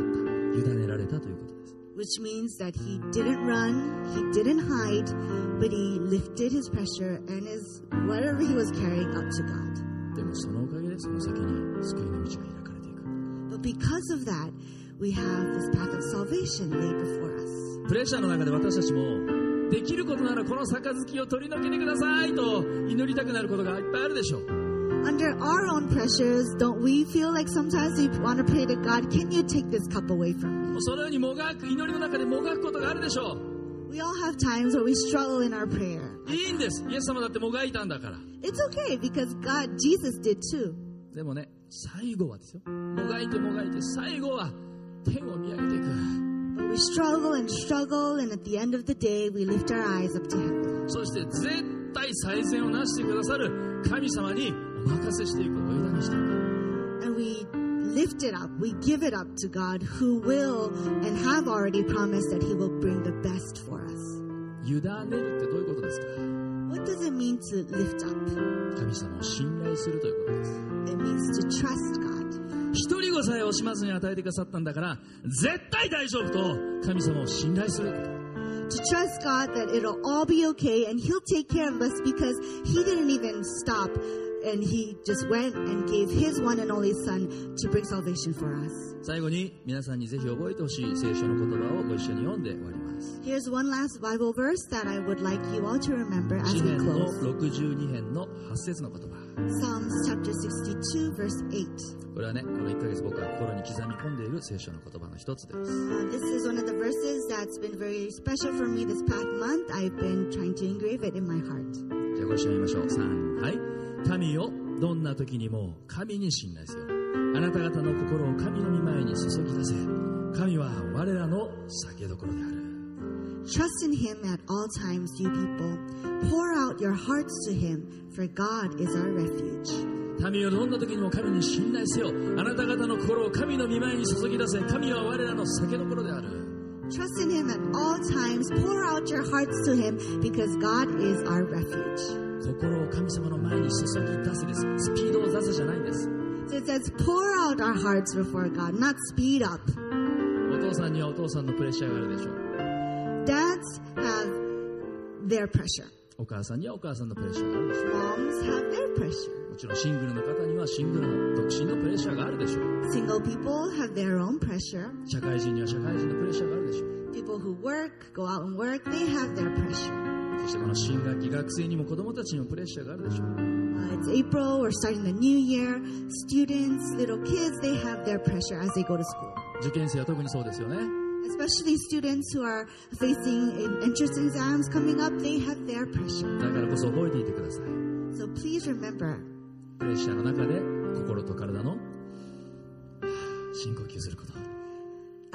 た委ねられたということです Which means that he didn't run, he didn't hide, but he lifted his pressure and his whatever he was carrying up to God. でもそのおかげでその先に救いの道が開かれていく But because of that, we have this path of salvation laid before us. プレッシャーの中で私たちもできることならこの杯を取り除けてくださいと祈りたくなることがいっぱいあるでしょう Under our own pressures, don't we feel like sometimes we want to pray to God, can you take this cup away from も me? うそのようにもがく祈りの中でもがくことがあるでしょう We all have times where we struggle in our prayer. いいんですイエス様だってもがいたんだから It's okay because God, Jesus did too. でもね最後はですよもがいてもがいて最後は天を見上げていく But we struggle and struggle, and at the end of the day, we lift our eyes up to heaven. そして絶対最善をなしてくださる神様にお任せしていくお委ねしていく And we lift it up, we give it up to God who will and have already promised that He will bring the best for us. 委ねるってどういうことですか What does it mean to lift up? 神様を信頼するということです It means to trust God. 一人子さえ惜しまずに与えてくださったんだから絶対大丈夫と神様を信頼すること To trust God that it'll all be okay and He'll take care of us because He didn't even stop and He just went and gave His one and only Son to bring salvation for us. 最後に皆さんにぜひ覚えてほしい聖書の言葉をご一緒に読んで終わります Here's one last Bible verse that I would like you all to remember as 詩 we 篇の close. 62編の8節の言葉 Psalms chapter 62, verse 8. これはねこの1ヶ月僕は心に刻み込んでいる聖書の言葉の一つです Uh, this is one of the verses that's been very special for me this past month. I've been trying to engrave it in my heart. じゃあご一緒に見ましょう3はい 神よどんな時にも神に信頼せよあなた方の心を神の御前に注ぎ出せ神は我らの酒どころである Trust in him at all times, you people. Pour out your hearts to him, for God is our refuge. 民よどんな時にも神に信頼せよあなた方の心を神の御前に注ぎ出せ神は我らの酒どころである Trust in him at all times. Pour out your hearts to him, because God is our refuge. 心を神様の前に注ぎ出せですスピードを出せじゃないんです So it says, pour out our hearts before God, not speed up. お父さんにはお父さんのプレッシャーがあるでしょう Dads have their pressure. お母さんにはお母さんのプレッシャーがあるでしょう Moms have their pressure. もちろんシングルの方にはシングルの独身のプレッシャーがあるでしょう Single people have their own pressure. 社会人には社会人のプレッシャーがあるでしょう People who work, go out and work, they have their pressure. そしてこの新学期学生にも子供たちにもプレッシャーがあるでしょう Uh, it's April, we're starting the new year. Students, little kids, they have their pressure as they go to school. 受験生は特にそうですよね Especially students who are facing entrance exams coming up, they have their pressure. だからこそ覚えていてください So please remember, プレッシャーの中で心と体の深呼吸すること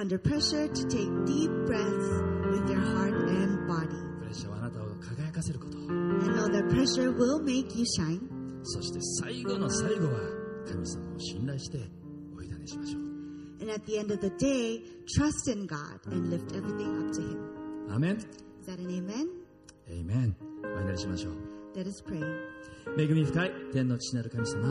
Under pressure to take deep breaths with your heart and body. プレッシャーはあなたを輝かせること And know that pressure will make you shine. そして最後の最後は神様を信頼してお委ねしましょう And at the end of the day, trust in God and lift everything up to Him. アーメン Is that an amen? エイメンお祈りしましょう Let us pray. 恵み深い天の父なる神様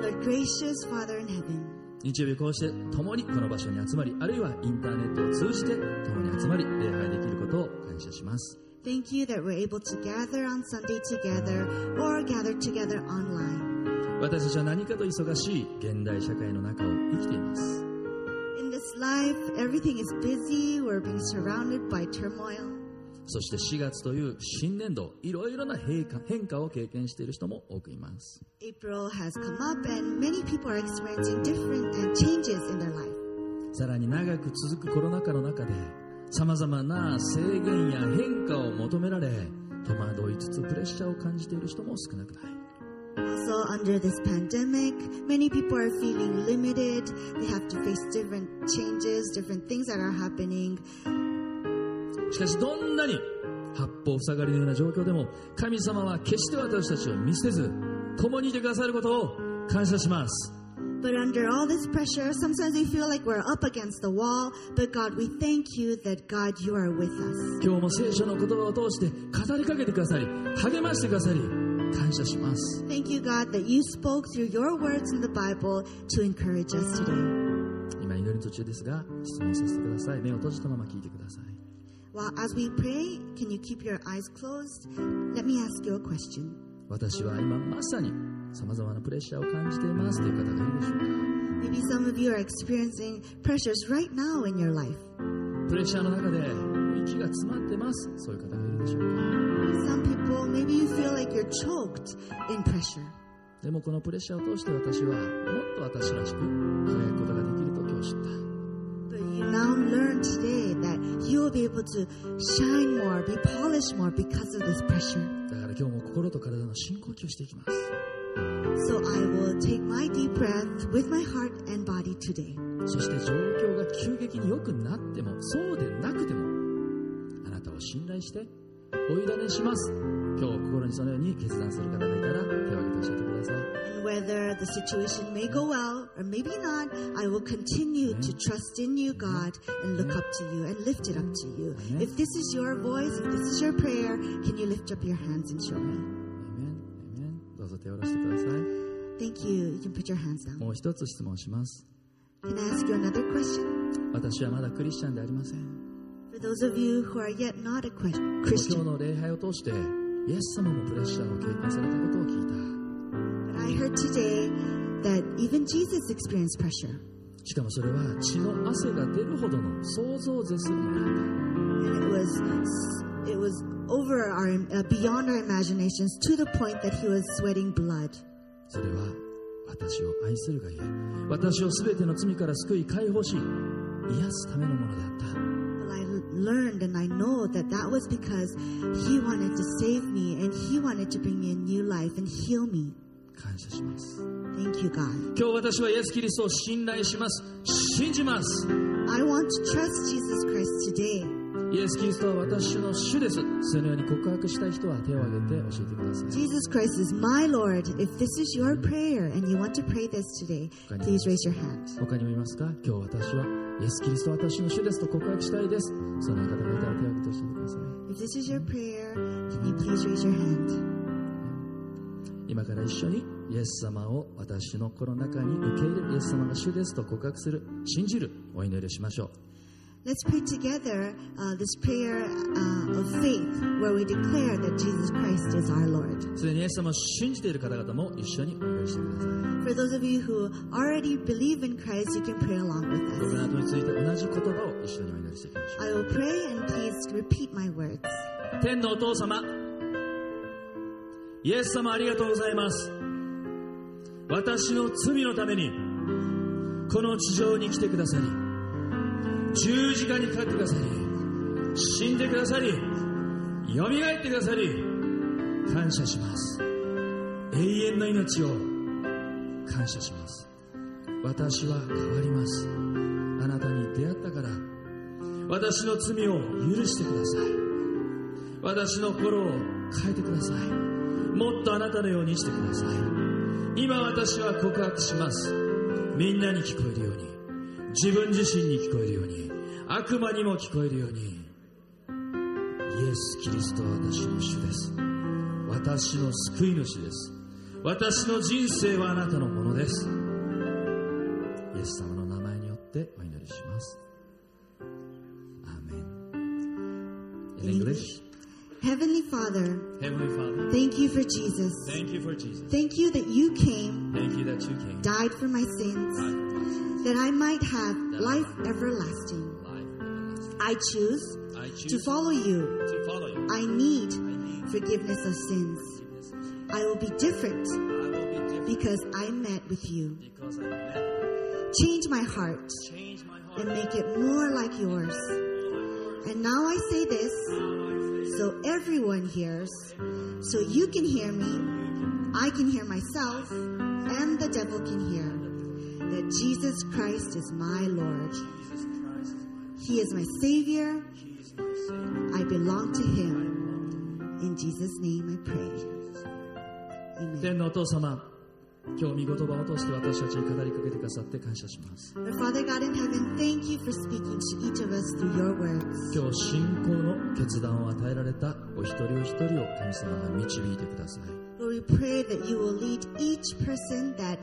Lord, gracious Father in heaven, 日曜日こうして共にこの場所に集まりあるいはインターネットを通じて共に集まり礼拝できることを感謝します thank you that we're able to gather on Sunday together or gather together online. 私たちは何かと忙しい現代社会の中を生きています In this life, everything is busy. We're being surrounded by turmoil. そして4月という新年度いろいろな変化変化を経験している人も多くいます April has come up, and many people are experiencing different uh, changes in their life. さらに長く続くコロナ禍の中でさまざまな制限や変化を求められ戸惑いつつプレッシャーを感じている人も少なくない Also, under this pandemic, many people are feeling limited. They have to face different changes, different things that are happening. しかしどんなに八方塞がりのような状況でも神様は決して私たちを見捨てず共にいてくださることを感謝します But under all this pressure, sometimes we feel like we're up against the wall. But God, we thank you that God, you are with us. 今日も聖書の言葉を通して語りかけてくださり励ましてくださり感謝します Thank you, God, that you spoke through your words in the Bible to encourage us today. 今祈り途中ですが質問させてください目を閉じたまま聞いてください Well, as we pray, can you keep your eyes closed? Let me ask you a question. 私は今まさに さまざまなプレッシャーを感じていますという方がいるでしょうか Maybe some of you are experiencing pressures right now in your life. プレッシャーの中で息が詰まってますそういう方がいるでしょうか Some people, maybe you feel like you're choked in pressure. でもこのプレッシャーを通して私はもっと私らしく輝くことができると今日知った But you now learn today that you will be able to shine more, be polished more because of this pressure. だから今日も心と体の深呼吸していきます So I will take my deep breath with my heart and body today. そして状況が急激に良くなってもそうでなくてもあなたを信頼してお委ねします今日心にそのように決断する方がいたら手を挙げて教えてください And whether the situation may go well or maybe not, I will continue to trust in you, God, and look up to you and lift it up to you. If this is your voice, if this is your prayer, can you lift up your hands and show me? 手を下ろしてください。もう一つ質問します。私はまだクリスチャンでありません。今日の礼拝を通して、イエス様のプレッシャーを経験されたことを聞いた。しかもそれは血の汗が出るほどの想像を絶するものだっ。over our uh, beyond our imaginations to the point that he was sweating blood たそれは私を愛するがゆえ私を全ての罪から救い解放し癒すためのものであった well i learned and i know that that was because he wanted to save me and he wanted to bring me a new life and heal me 感謝します thank you god 今日私はイエス・キリストを信頼します信じます i want to trust jesus christ today イエス・キリストは私の主です。そのように告白したい人は手を挙げて教えてください。Jesus christ is my lord. If this is your prayer and you want to pray this today please raise your hand. 他にもいますか？今日私はイエス・キリストは私の主ですと告白したいです。その方がいたら手を挙げて教えてください。If this is your prayer can you please raise your hand? 今から一緒にイエス様を私の心の中に受け入れるイエス様が主ですと告白する信じるお祈りをしましょう Let's pray together uh, this prayer uh, of faith where we declare that Jesus Christ is our Lord. すでにイエス様を信じている方々も一緒にお祈りしてください For those of you who already believe in Christ, you can pray along with 僕の us. 後について同じ言葉を一緒にお祈りしていきましょ I will pray and please repeat my words. う天のお父様イエス様ありがとうございます私の罪のためにこの地上に来てくださり十字架にかかってくださり死んでくださりよみがえってくださり感謝します。永遠の命を感謝します。私は変わります。あなたに出会ったから。私の罪を許してください。私の心を変えてください。もっとあなたのようにしてください。今私は告白します。みんなに聞こえるように。自分自身に聞こえるように悪魔にも聞こえるようにイエス・キリストは私の主です私の救い主です私の人生はあなたのものですイエス様の名前によってお祈りしますアーメン In English Heavenly Father, Heavenly Father thank you for Jesus. Thank you for Jesus Thank you that you came, Thank you that you came died for my sins, that I might have life everlasting. I choose to follow you. to follow you I need forgiveness of sins. I will be different I will be different because I met with you. because I met Change my heart change my heart and make it more like yours. And now I say this so everyone hears, so you can hear me, I can hear myself, and the devil can hear that Jesus Christ is my Lord. Jesus Christ He is my Savior. He is my Savior I belong to Him. In Jesus' name I pray. Amen. 天のお父様 今日御言葉を通して私たちに語りかけてくださって感謝します。今日信仰の決断を与えられたお一人お一人を神様が導いてください。Lord, we pray that you will lead each person that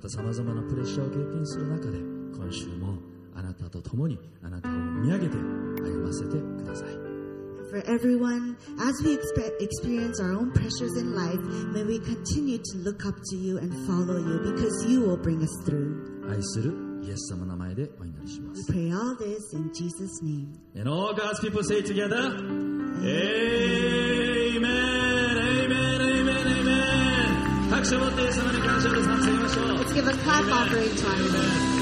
たさまざまなプレッシャーを経験する中で、今週もあなたと共にあなたを見上げて歩ませてください。For everyone, as we expe- experience our own pressures in life, may we continue to look up to you and follow you because you will bring us through. 愛するイエス様の名前でお祈りしま We す pray all this in Jesus' name. And all God's people say together Amen Amen Amen Amen 拍手を持ってイエス様に感謝を捧げましょう Let's give a clap offering to our Lord.